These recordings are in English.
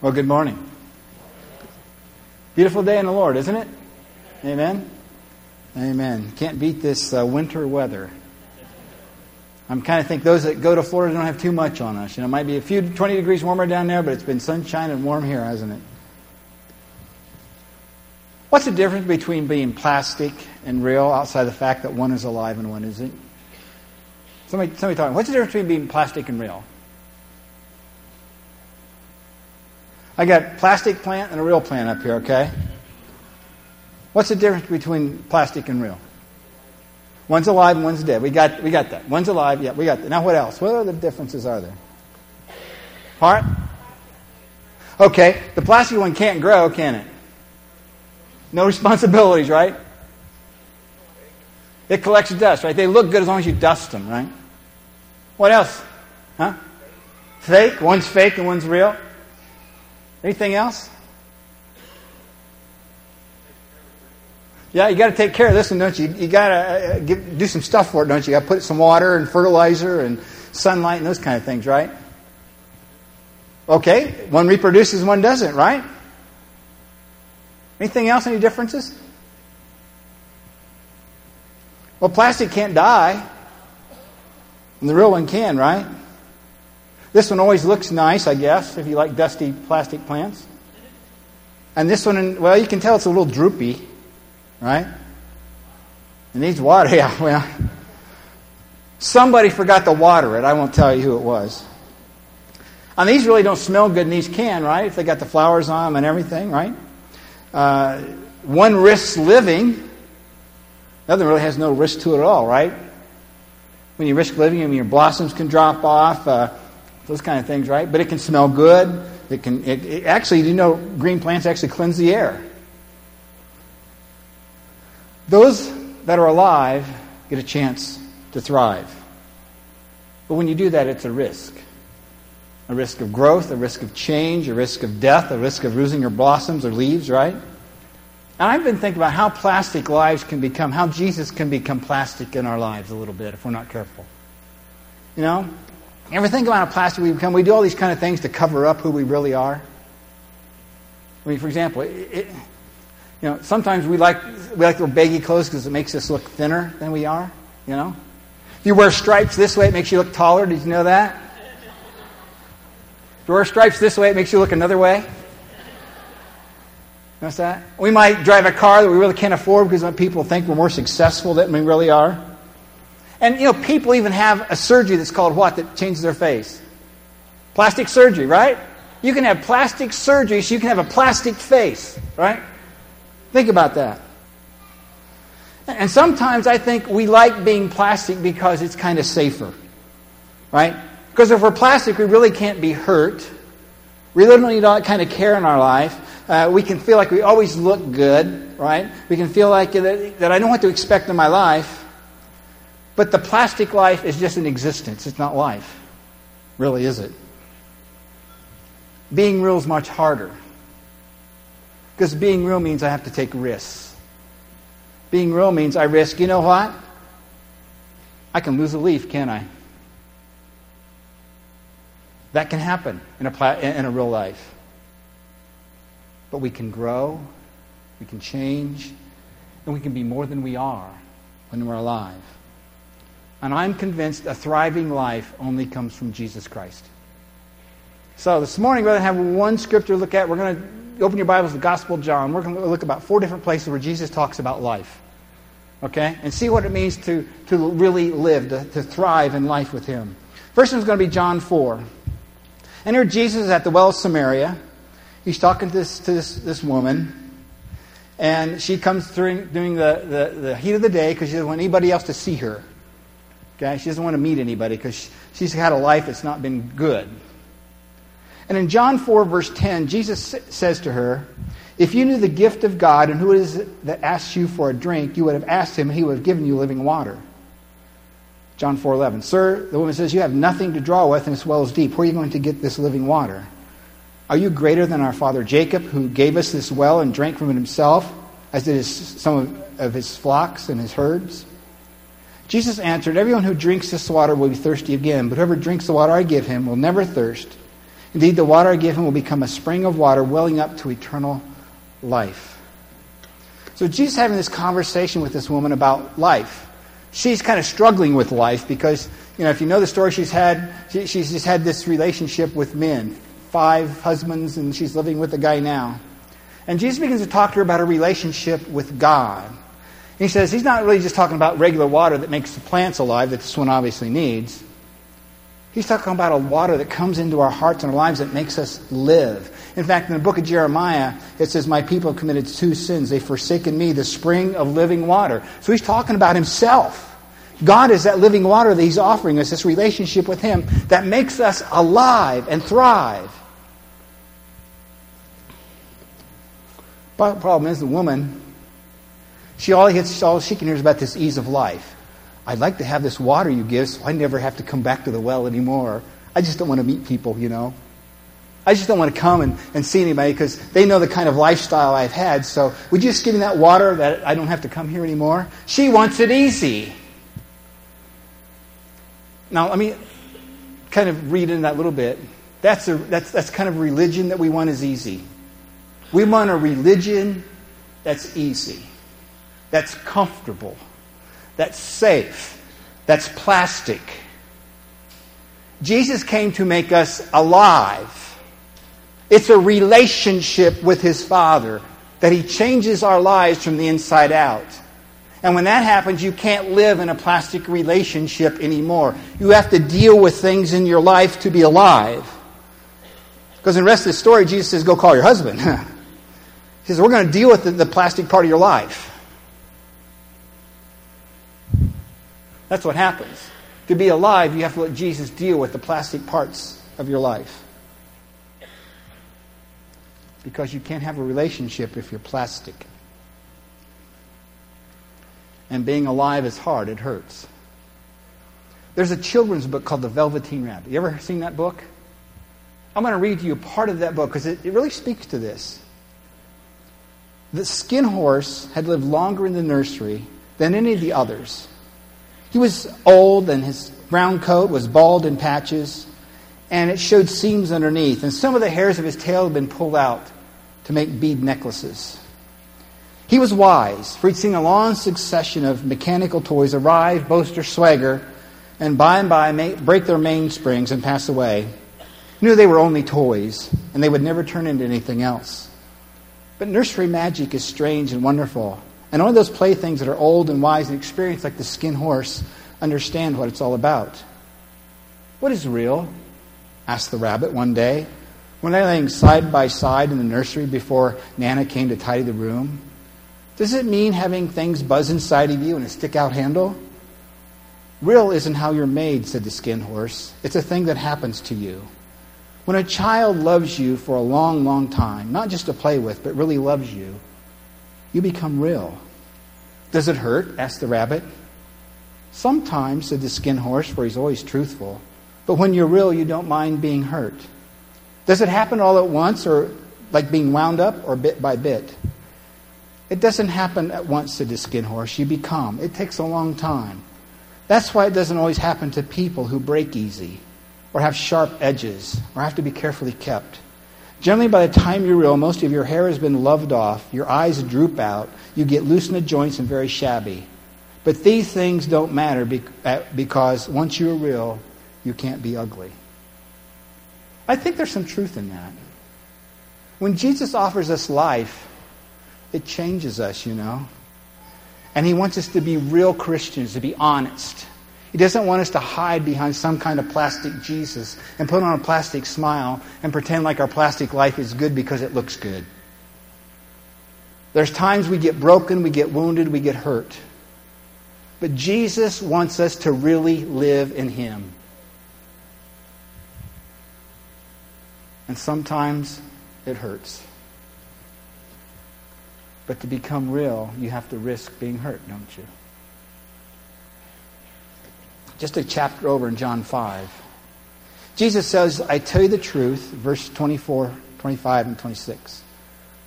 Well, good morning. Beautiful day in the Lord, isn't it? Amen. Amen. Can't beat this uh, winter weather. I'm kind of think those that go to Florida don't have too much on us. You know, it might be a few 20 degrees warmer down there, but it's been sunshine and warm here, hasn't it? What's the difference between being plastic and real outside the fact that one is alive and one isn't? Somebody, somebody talking. What's the difference between being plastic and real? I got plastic plant and a real plant up here, okay? What's the difference between plastic and real? One's alive and one's dead. We got, we got that. One's alive, yeah, we got that. Now what else? What other differences are there? Heart? Okay, the plastic one can't grow, can it? No responsibilities, right? It collects dust, right? They look good as long as you dust them, right? What else? Huh? Fake? One's fake and one's real. Anything else? Yeah, you got to take care of this one, don't you? You got to uh, do some stuff for it, don't you? You got to put some water and fertilizer and sunlight and those kind of things, right? Okay, one reproduces, one doesn't, right? Anything else? Any differences? Well, plastic can't die, and the real one can, right? This one always looks nice, I guess, if you like dusty plastic plants. And this one, well, you can tell it's a little droopy, right? It needs water. Yeah, well, somebody forgot to water it. I won't tell you who it was. And these really don't smell good, and these can, right? If they got the flowers on them and everything, right? Uh, one risks living. Other really has no risk to it at all, right? When you risk living, I mean, your blossoms can drop off, uh, those kind of things, right? But it can smell good. It can it, it, actually, you know, green plants actually cleanse the air. Those that are alive get a chance to thrive. But when you do that, it's a risk. A risk of growth, a risk of change, a risk of death, a risk of losing your blossoms or leaves, right? And I've been thinking about how plastic lives can become, how Jesus can become plastic in our lives a little bit if we're not careful. You know? Ever think about how plastic we become? We do all these kind of things to cover up who we really are. I mean, for example, it, you know, sometimes we like we like to wear baggy clothes because it makes us look thinner than we are. You know, if you wear stripes this way, it makes you look taller. Did you know that? If you wear stripes this way, it makes you look another way. Notice that? We might drive a car that we really can't afford because people think we're more successful than we really are. And, you know, people even have a surgery that's called what that changes their face? Plastic surgery, right? You can have plastic surgery so you can have a plastic face, right? Think about that. And sometimes I think we like being plastic because it's kind of safer, right? Because if we're plastic, we really can't be hurt. We don't need all that kind of care in our life. Uh, we can feel like we always look good, right? We can feel like that, that I know what to expect in my life. But the plastic life is just an existence. It's not life. Really, is it? Being real is much harder. Because being real means I have to take risks. Being real means I risk, you know what? I can lose a leaf, can't I? That can happen in a, in a real life. But we can grow, we can change, and we can be more than we are when we're alive. And I'm convinced a thriving life only comes from Jesus Christ. So this morning we're going to have one scripture to look at. We're going to open your Bibles to the Gospel of John. We're going to look about four different places where Jesus talks about life. Okay? And see what it means to, to really live, to, to thrive in life with Him. First one is going to be John 4. And here Jesus is at the well of Samaria. He's talking to this, to this, this woman. And she comes during, during the, the, the heat of the day because she doesn't want anybody else to see her. Okay? She doesn't want to meet anybody because she's had a life that's not been good. And in John 4, verse 10, Jesus says to her, If you knew the gift of God and who it is that asks you for a drink, you would have asked him, and he would have given you living water. John 4, 11. Sir, the woman says, You have nothing to draw with, and this well is deep. Where are you going to get this living water? Are you greater than our father Jacob, who gave us this well and drank from it himself, as did his, some of, of his flocks and his herds? Jesus answered, Everyone who drinks this water will be thirsty again, but whoever drinks the water I give him will never thirst. Indeed, the water I give him will become a spring of water welling up to eternal life. So Jesus having this conversation with this woman about life. She's kind of struggling with life because, you know, if you know the story, she's had she, she's just had this relationship with men, five husbands, and she's living with a guy now. And Jesus begins to talk to her about a relationship with God. He says he's not really just talking about regular water that makes the plants alive that this one obviously needs. He's talking about a water that comes into our hearts and our lives that makes us live. In fact, in the book of Jeremiah, it says, My people have committed two sins. They've forsaken me, the spring of living water. So he's talking about himself. God is that living water that he's offering us, this relationship with him that makes us alive and thrive. But the problem is the woman, she all, all she can hear is about this ease of life. I'd like to have this water you give so I never have to come back to the well anymore. I just don't want to meet people, you know. I just don't want to come and, and see anybody because they know the kind of lifestyle I've had. So would you just give me that water that I don't have to come here anymore? She wants it easy. Now, let me kind of read in that little bit. That's, a, that's, that's kind of religion that we want is easy. We want a religion that's easy, that's comfortable, that's safe, that's plastic. Jesus came to make us alive. It's a relationship with His Father that He changes our lives from the inside out. And when that happens, you can't live in a plastic relationship anymore. You have to deal with things in your life to be alive. Because in the rest of the story, Jesus says, Go call your husband. he says, We're going to deal with the, the plastic part of your life. That's what happens. To be alive, you have to let Jesus deal with the plastic parts of your life. Because you can't have a relationship if you're plastic. And being alive is hard, it hurts. There's a children's book called The Velveteen Rabbit. You ever seen that book? I'm going to read to you part of that book because it, it really speaks to this. The skin horse had lived longer in the nursery than any of the others. He was old, and his brown coat was bald in patches, and it showed seams underneath, and some of the hairs of his tail had been pulled out to make bead necklaces. He was wise, for he'd seen a long succession of mechanical toys arrive, boast or swagger, and by and by break their mainsprings and pass away. He knew they were only toys, and they would never turn into anything else. But nursery magic is strange and wonderful. And only those playthings that are old and wise and experienced, like the skin horse, understand what it's all about. What is real? asked the rabbit one day, when they laying side by side in the nursery before Nana came to tidy the room. Does it mean having things buzz inside of you and a stick out handle? Real isn't how you're made, said the skin horse. It's a thing that happens to you. When a child loves you for a long, long time, not just to play with, but really loves you, you become real. Does it hurt? asked the rabbit. Sometimes, said the skin horse, for he's always truthful. But when you're real, you don't mind being hurt. Does it happen all at once, or like being wound up, or bit by bit? It doesn't happen at once, said the skin horse. You become. It takes a long time. That's why it doesn't always happen to people who break easy, or have sharp edges, or have to be carefully kept. Generally, by the time you're real, most of your hair has been loved off, your eyes droop out, you get loose in the joints and very shabby. But these things don't matter uh, because once you're real, you can't be ugly. I think there's some truth in that. When Jesus offers us life, it changes us, you know. And he wants us to be real Christians, to be honest. He doesn't want us to hide behind some kind of plastic Jesus and put on a plastic smile and pretend like our plastic life is good because it looks good. There's times we get broken, we get wounded, we get hurt. But Jesus wants us to really live in Him. And sometimes it hurts. But to become real, you have to risk being hurt, don't you? Just a chapter over in John 5. Jesus says, I tell you the truth, verse 24, 25, and 26.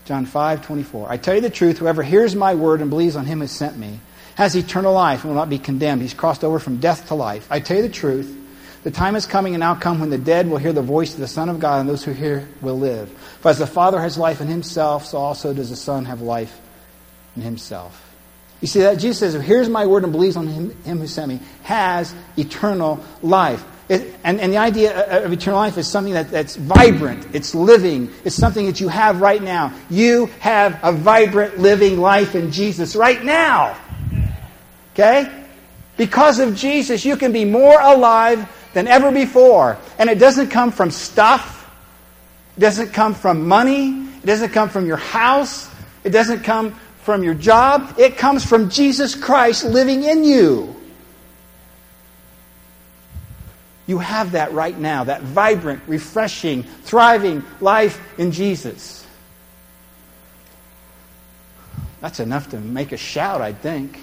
John 5, 24. I tell you the truth, whoever hears my word and believes on him who sent me has eternal life and will not be condemned. He's crossed over from death to life. I tell you the truth, The time is coming and now come when the dead will hear the voice of the Son of God, and those who hear will live. For as the Father has life in himself, so also does the Son have life in himself. You see that? Jesus says, Here's my word and believes on him, him who sent me, has eternal life. It, and, and the idea of eternal life is something that, that's vibrant, it's living, it's something that you have right now. You have a vibrant, living life in Jesus right now. Okay? Because of Jesus, you can be more alive than ever before. And it doesn't come from stuff, it doesn't come from money, it doesn't come from your house, it doesn't come from your job, it comes from Jesus Christ living in you. You have that right now, that vibrant, refreshing, thriving life in Jesus. That's enough to make a shout, I think.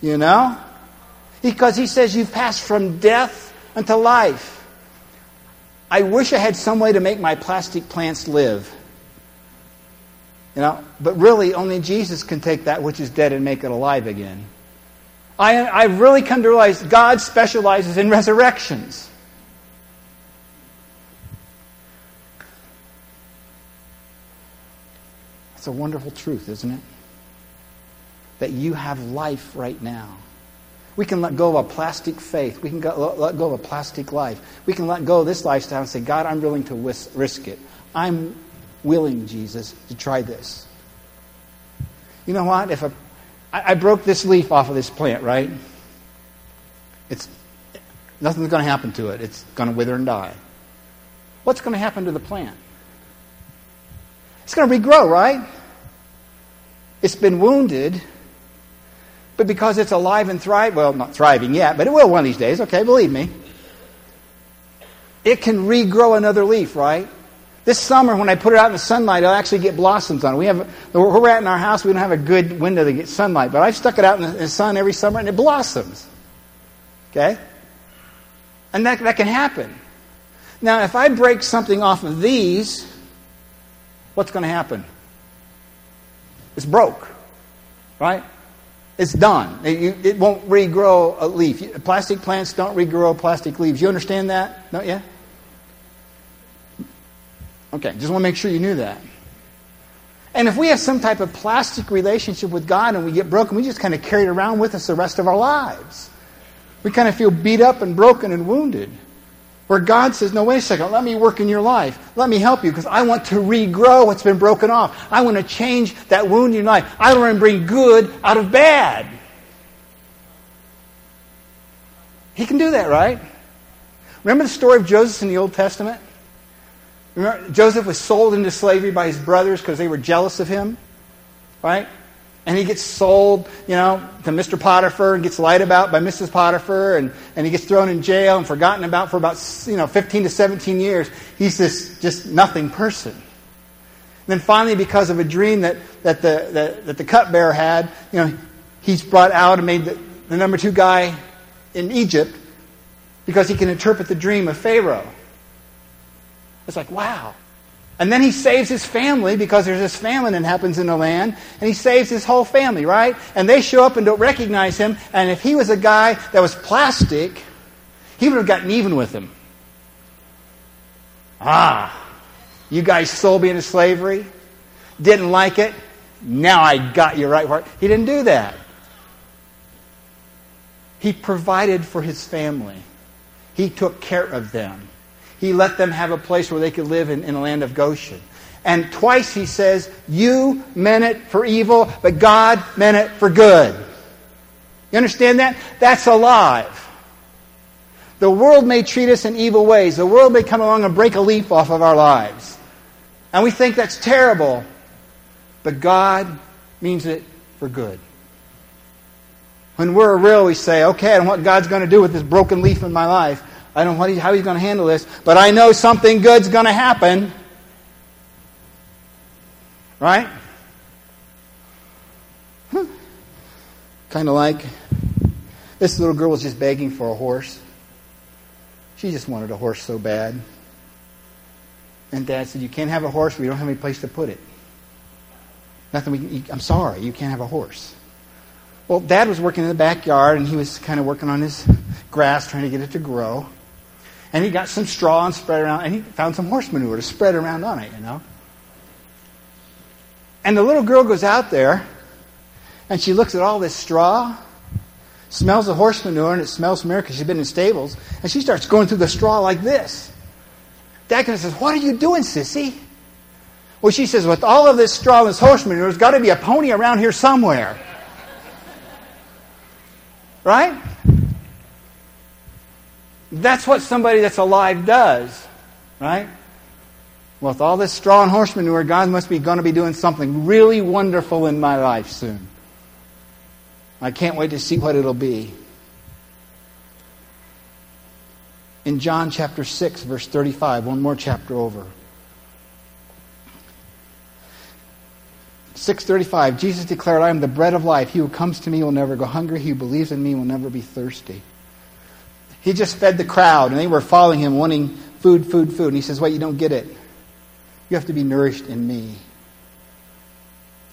You know? Because he says you've passed from death unto life. I wish I had some way to make my plastic plants live. You know, but really only Jesus can take that which is dead and make it alive again. I, I've really come to realize God specializes in resurrections. It's a wonderful truth, isn't it? That you have life right now. We can let go of a plastic faith. We can go, let go of a plastic life. We can let go of this lifestyle and say, God, I'm willing to risk it. I'm willing, Jesus, to try this. You know what? If a I, I broke this leaf off of this plant, right? It's nothing's going to happen to it. It's going to wither and die. What's going to happen to the plant? It's going to regrow, right? It's been wounded, but because it's alive and thriving, well, not thriving yet, but it will one of these days, okay, believe me. It can regrow another leaf, right? This summer, when I put it out in the sunlight, it'll actually get blossoms on it. We have, where we're at in our house, we don't have a good window to get sunlight, but I've stuck it out in the sun every summer and it blossoms. Okay? And that, that can happen. Now, if I break something off of these, what's going to happen? It's broke, right? It's done. It, it, won't regrow a leaf. Plastic plants don't regrow plastic leaves. You understand that? Don't you? Okay, just want to make sure you knew that. And if we have some type of plastic relationship with God and we get broken, we just kind of carry it around with us the rest of our lives. We kind of feel beat up and broken and wounded. Where God says, No, wait a second, let me work in your life. Let me help you because I want to regrow what's been broken off. I want to change that wound in your life. I want to bring good out of bad. He can do that, right? Remember the story of Joseph in the Old Testament? Remember, Joseph was sold into slavery by his brothers because they were jealous of him, right? And he gets sold, you know, to Mr. Potiphar and gets lied about by Mrs. Potiphar, and, and he gets thrown in jail and forgotten about for about, you know, 15 to 17 years. He's this just nothing person. And then finally, because of a dream that, that, the, that, that the cupbearer had, you know, he's brought out and made the, the number two guy in Egypt because he can interpret the dream of Pharaoh. It's like, wow. And then he saves his family because there's this famine that happens in the land, and he saves his whole family, right? And they show up and don't recognize him, and if he was a guy that was plastic, he would have gotten even with them. Ah, you guys sold me into slavery, didn't like it, now I got you right where. He didn't do that. He provided for his family, he took care of them. He let them have a place where they could live in, in the land of Goshen. And twice he says, You meant it for evil, but God meant it for good. You understand that? That's alive. The world may treat us in evil ways. The world may come along and break a leaf off of our lives. And we think that's terrible. But God means it for good. When we're real, we say, okay, know what God's going to do with this broken leaf in my life. I don't know how he's going to handle this, but I know something good's going to happen. Right? Huh. Kind of like this little girl was just begging for a horse. She just wanted a horse so bad. And dad said, You can't have a horse. We don't have any place to put it. Nothing we can, I'm sorry, you can't have a horse. Well, Dad was working in the backyard, and he was kind of working on his grass, trying to get it to grow. And he got some straw and spread around, and he found some horse manure to spread around on it, you know. And the little girl goes out there, and she looks at all this straw, smells the horse manure, and it smells familiar because she's been in stables, and she starts going through the straw like this. Of says, What are you doing, sissy? Well, she says, With all of this straw and this horse manure, there's got to be a pony around here somewhere. Right? That's what somebody that's alive does, right? Well, with all this straw and horse manure, God must be going to be doing something really wonderful in my life soon. I can't wait to see what it'll be. In John chapter 6, verse 35, one more chapter over. 635, Jesus declared, I am the bread of life. He who comes to me will never go hungry. He who believes in me will never be thirsty. He just fed the crowd, and they were following him, wanting food, food, food. And he says, Wait, you don't get it. You have to be nourished in me.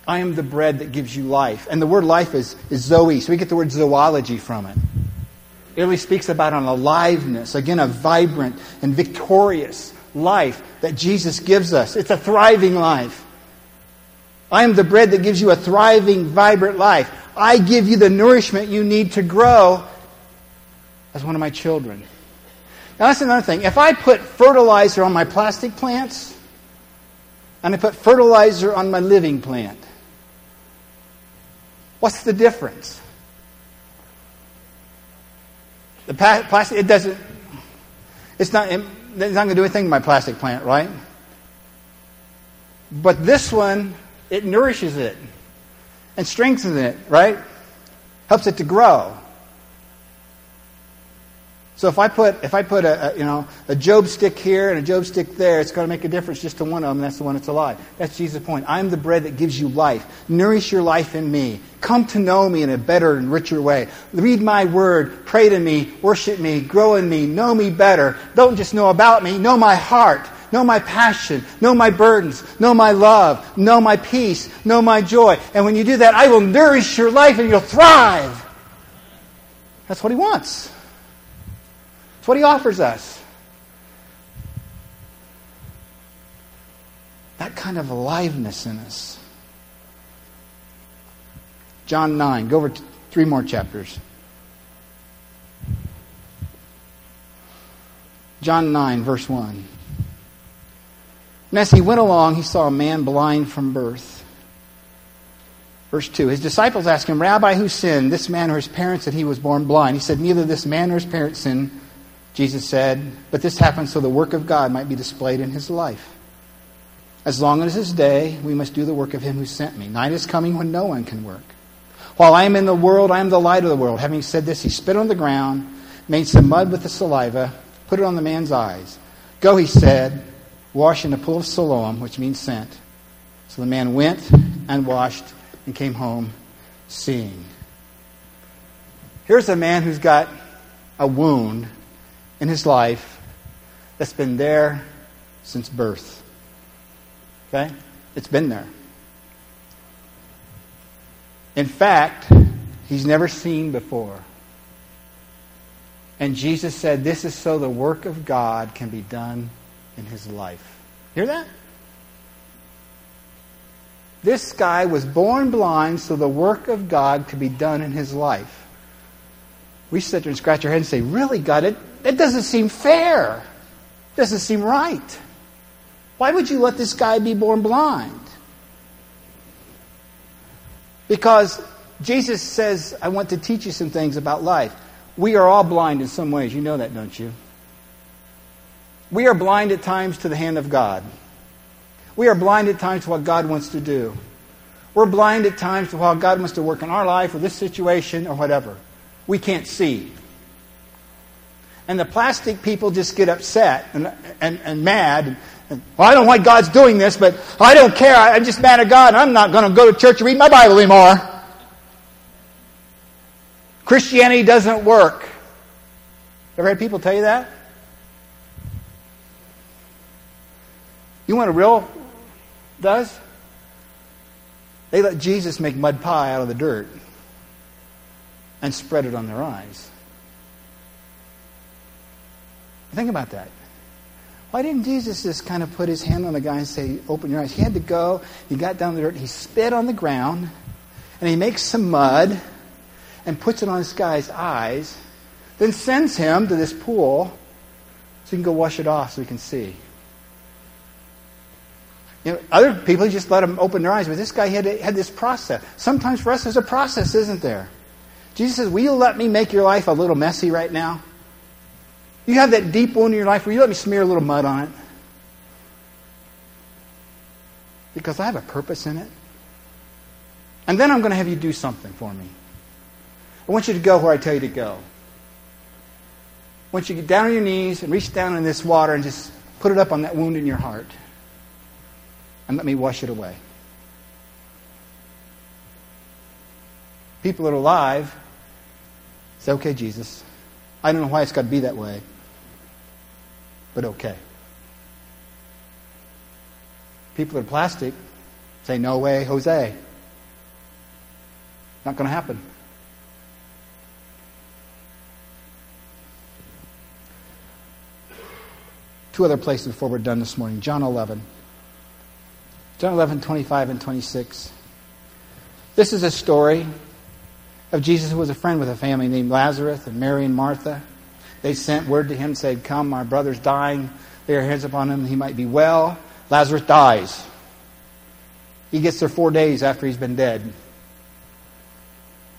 I am the bread that gives you life. And the word life is, is Zoe, so we get the word zoology from it. It really speaks about an aliveness, again, a vibrant and victorious life that Jesus gives us. It's a thriving life. I am the bread that gives you a thriving, vibrant life. I give you the nourishment you need to grow as one of my children. Now, that's another thing. If I put fertilizer on my plastic plants, and I put fertilizer on my living plant, what's the difference? The plastic, it doesn't, it's not, it's not going to do anything to my plastic plant, right? But this one, it nourishes it and strengthens it, right? Helps it to grow. So if I put if I put a, a, you know a Jobe stick here and a Jobe stick there, it's going to make a difference just to one of them. That's the one that's alive. That's Jesus' point. I'm the bread that gives you life. Nourish your life in me. Come to know me in a better and richer way. Read my word. Pray to me. Worship me. Grow in me. Know me better. Don't just know about me. Know my heart. Know my passion. Know my burdens. Know my love. Know my peace. Know my joy. And when you do that, I will nourish your life and you'll thrive. That's what he wants. That's what he offers us. That kind of aliveness in us. John 9. Go over three more chapters. John 9, verse 1. And as he went along, he saw a man blind from birth. Verse 2 His disciples asked him, Rabbi, who sinned, this man or his parents, that he was born blind? He said, Neither this man nor his parents sinned Jesus said, But this happened so the work of God might be displayed in his life. As long as it is day, we must do the work of him who sent me. Night is coming when no one can work. While I am in the world, I am the light of the world. Having said this, he spit on the ground, made some mud with the saliva, put it on the man's eyes. Go, he said, wash in the pool of Siloam, which means sent. So the man went and washed and came home seeing. Here's a man who's got a wound in his life that's been there since birth. Okay? It's been there. In fact, he's never seen before. And Jesus said, This is so the work of God can be done in his life. Hear that? This guy was born blind so the work of God could be done in his life. We sit there and scratch our head and say, Really, God, it, doesn't seem fair. It doesn't seem right. Why would you let this guy be born blind? Because Jesus says, I want to teach you some things about life. We are all blind in some ways. You know that, don't you? We are blind at times to the hand of God. We are blind at times to what God wants to do. We're blind at times to how God wants to work in our life or this situation or whatever. We can't see. And the plastic people just get upset and, and, and mad. And, well, I don't why God's doing this, but I don't care. I'm just mad at God. I'm not going to go to church and read my Bible anymore. Christianity doesn't work. Ever had people tell you that? You want a real does? They let Jesus make mud pie out of the dirt. And spread it on their eyes. Think about that. Why didn't Jesus just kind of put his hand on the guy and say, Open your eyes? He had to go. He got down the dirt. He spit on the ground. And he makes some mud and puts it on this guy's eyes. Then sends him to this pool so he can go wash it off so he can see. You know, other people just let them open their eyes, but this guy had, had this process. Sometimes for us, there's a process, isn't there? Jesus says, Will you let me make your life a little messy right now? You have that deep wound in your life. Will you let me smear a little mud on it? Because I have a purpose in it. And then I'm going to have you do something for me. I want you to go where I tell you to go. I want you to get down on your knees and reach down in this water and just put it up on that wound in your heart and let me wash it away. People that are alive say, okay, Jesus, I don't know why it's got to be that way, but okay. People are plastic say, no way, Jose. Not going to happen. Two other places before we're done this morning. John 11. John 11, 25 and 26. This is a story of Jesus who was a friend with a family named Lazarus and Mary and Martha. They sent word to him, said, Come, my brother's dying. Lay your hands upon him, he might be well. Lazarus dies. He gets there four days after he's been dead.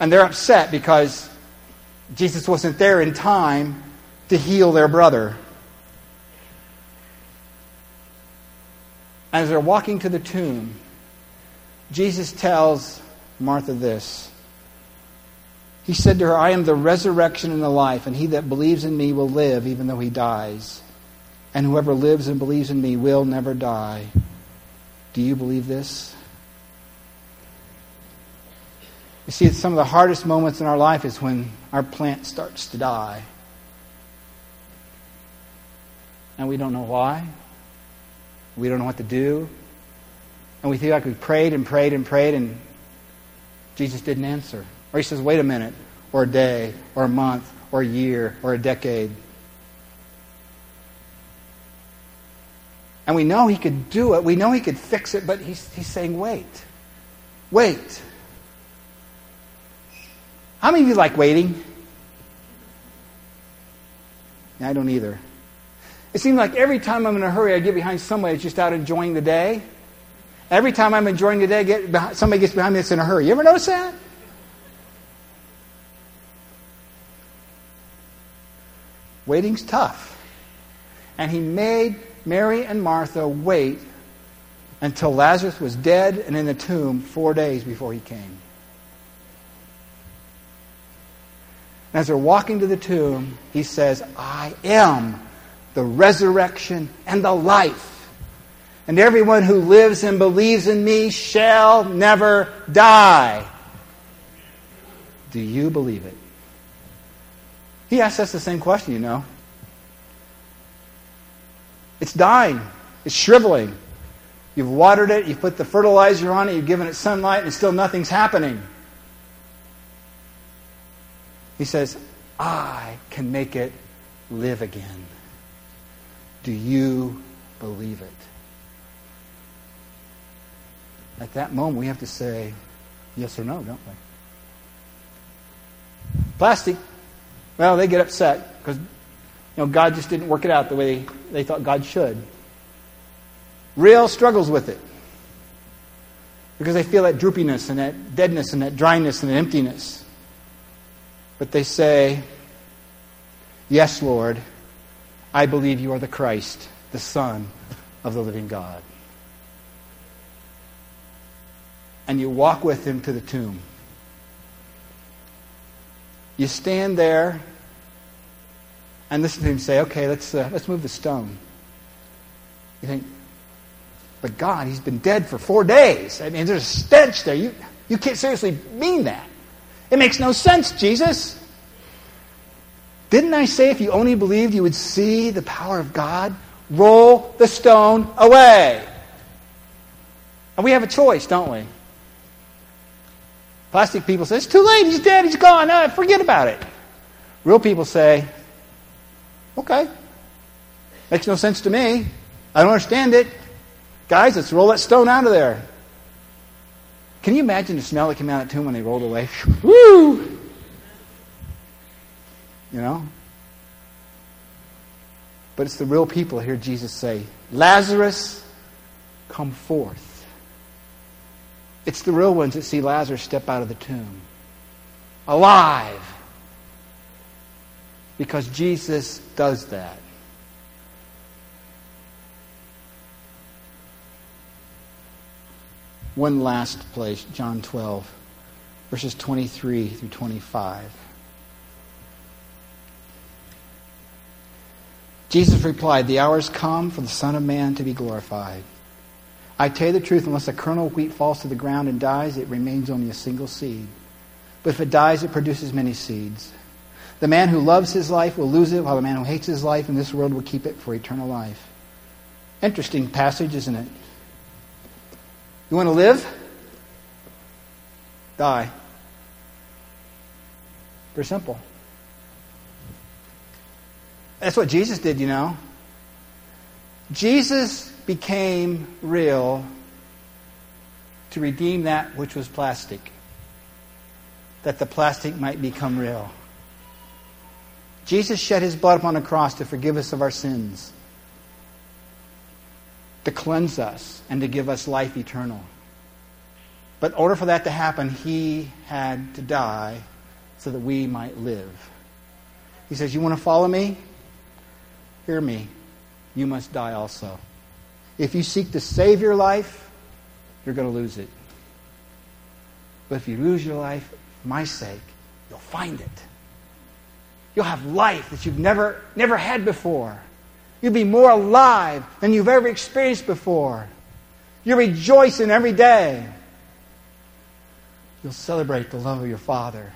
And they're upset because Jesus wasn't there in time to heal their brother. As they're walking to the tomb, Jesus tells Martha this. He said to her, I am the resurrection and the life, and he that believes in me will live even though he dies. And whoever lives and believes in me will never die. Do you believe this? You see, some of the hardest moments in our life is when our plant starts to die. And we don't know why. We don't know what to do. And we feel like we prayed and prayed and prayed, and Jesus didn't answer. Or he says, wait a minute, or a day, or a month, or a year, or a decade. And we know he could do it. We know he could fix it, but he's, he's saying, wait. Wait. How many of you like waiting? I don't either. It seems like every time I'm in a hurry, I get behind somebody that's just out enjoying the day. Every time I'm enjoying the day, get somebody gets behind me that's in a hurry. You ever notice that? Waiting's tough. And he made Mary and Martha wait until Lazarus was dead and in the tomb four days before he came. And as they're walking to the tomb, he says, I am the resurrection, and the life. And everyone who lives and believes in me shall never die. Do you believe it? He asks us the same question, you know. It's dying, it's shriveling. You've watered it, you've put the fertilizer on it, you've given it sunlight, and still nothing's happening. He says, I can make it live again. Do you believe it? At that moment, we have to say yes or no, don't we? Plastic, well, they get upset because you know, God just didn't work it out the way they thought God should. Real struggles with it because they feel that droopiness and that deadness and that dryness and that emptiness. But they say, Yes, Lord, I believe you are the Christ, the Son of the living God. And you walk with him to the tomb. You stand there and listen to him say, okay, let's, uh, let's move the stone. You think, but God, he's been dead for four days. I mean, there's a stench there. You, you can't seriously mean that. It makes no sense, Jesus. Didn't I say if you only believed you would see the power of God? Roll the stone away. And we have a choice, don't we? Plastic people say, it's too late, he's dead, he's gone, no, forget about it. Real people say, okay, makes no sense to me. I don't understand it. Guys, let's roll that stone out of there. Can you imagine the smell that came out of that tomb when they rolled away? Woo! You know? But it's the real people hear Jesus say, Lazarus, come forth. It's the real ones that see Lazarus step out of the tomb. Alive. Because Jesus does that. One last place, John 12, verses 23 through 25. Jesus replied, The hour has come for the Son of Man to be glorified. I tell you the truth, unless a kernel of wheat falls to the ground and dies, it remains only a single seed. But if it dies, it produces many seeds. The man who loves his life will lose it, while the man who hates his life in this world will keep it for eternal life. Interesting passage, isn't it? You want to live? Die. Very simple. That's what Jesus did, you know. Jesus became real to redeem that which was plastic, that the plastic might become real. Jesus shed his blood upon the cross to forgive us of our sins, to cleanse us, and to give us life eternal. But in order for that to happen, he had to die so that we might live. He says, You want to follow me? Hear me. You must die also. If you seek to save your life, you're going to lose it. But if you lose your life for my sake, you'll find it. You'll have life that you've never, never had before. You'll be more alive than you've ever experienced before. You'll rejoice in every day. You'll celebrate the love of your Father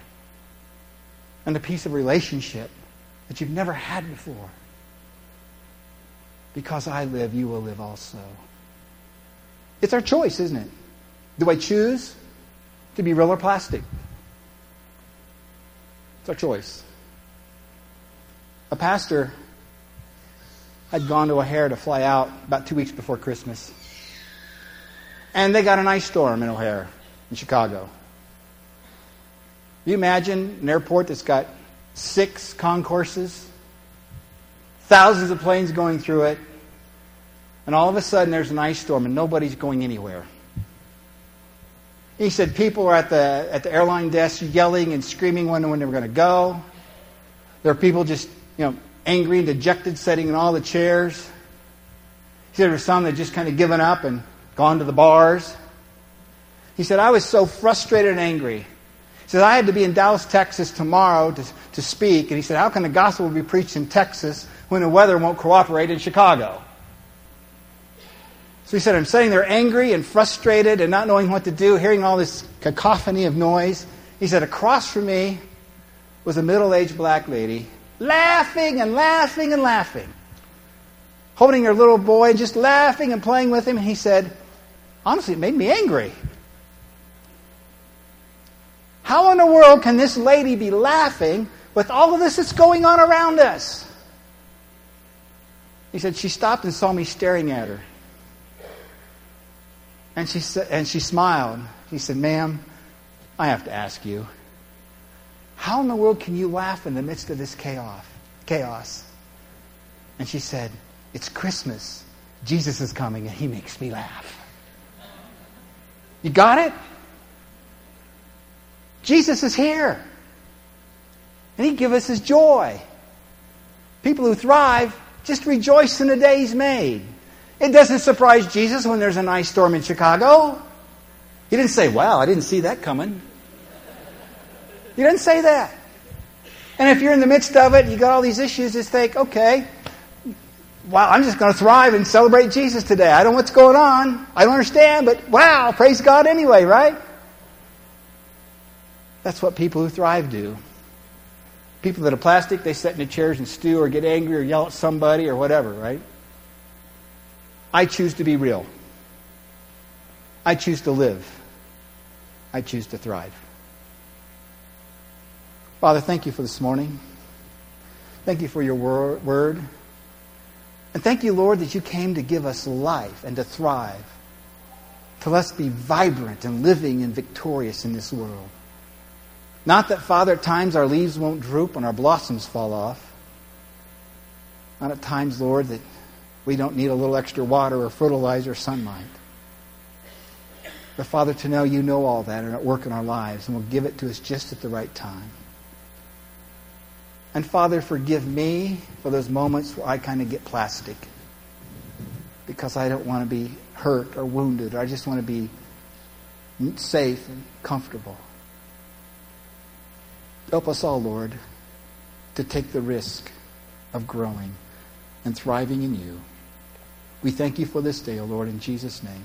and the peace of relationship that you've never had before. Because I live, you will live also. It's our choice, isn't it? Do I choose to be real or plastic? It's our choice. A pastor had gone to O'Hare to fly out about two weeks before Christmas. And they got an ice storm in O'Hare, in Chicago. You imagine an airport that's got six concourses, thousands of planes going through it, and all of a sudden there's an ice storm and nobody's going anywhere. He said people are at the, at the airline desk yelling and screaming when, when they were going to go. There are people just, you know, angry and dejected sitting in all the chairs. He said there were some that just kind of given up and gone to the bars. He said, I was so frustrated and angry. Said, I had to be in Dallas, Texas tomorrow to, to speak. And he said, How can the gospel be preached in Texas when the weather won't cooperate in Chicago? So he said, I'm sitting there angry and frustrated and not knowing what to do, hearing all this cacophony of noise. He said, Across from me was a middle aged black lady laughing and laughing and laughing, holding her little boy, and just laughing and playing with him. And he said, Honestly, it made me angry. How in the world can this lady be laughing with all of this that's going on around us? He said, She stopped and saw me staring at her. And she, and she smiled. He said, Ma'am, I have to ask you, how in the world can you laugh in the midst of this chaos? chaos? And she said, It's Christmas. Jesus is coming and he makes me laugh. You got it? Jesus is here. And he gives us his joy. People who thrive just rejoice in the day he's made. It doesn't surprise Jesus when there's an ice storm in Chicago. He didn't say, Wow, I didn't see that coming. He didn't say that. And if you're in the midst of it, you got all these issues, just think, okay, wow, I'm just going to thrive and celebrate Jesus today. I don't know what's going on. I don't understand, but wow, praise God anyway, right? That's what people who thrive do. People that are plastic, they sit in the chairs and stew or get angry or yell at somebody or whatever, right? I choose to be real. I choose to live. I choose to thrive. Father, thank you for this morning. Thank you for your word. And thank you, Lord, that you came to give us life and to thrive, to let us be vibrant and living and victorious in this world. Not that, Father, at times our leaves won't droop and our blossoms fall off. Not at times, Lord, that we don't need a little extra water or fertilizer or sunlight. But, Father, to know you know all that and at work in our lives and will give it to us just at the right time. And Father, forgive me for those moments where I kind of get plastic because I don't want to be hurt or wounded. Or I just want to be safe and comfortable. Help us all, Lord, to take the risk of growing and thriving in you. We thank you for this day, O Lord, in Jesus' name.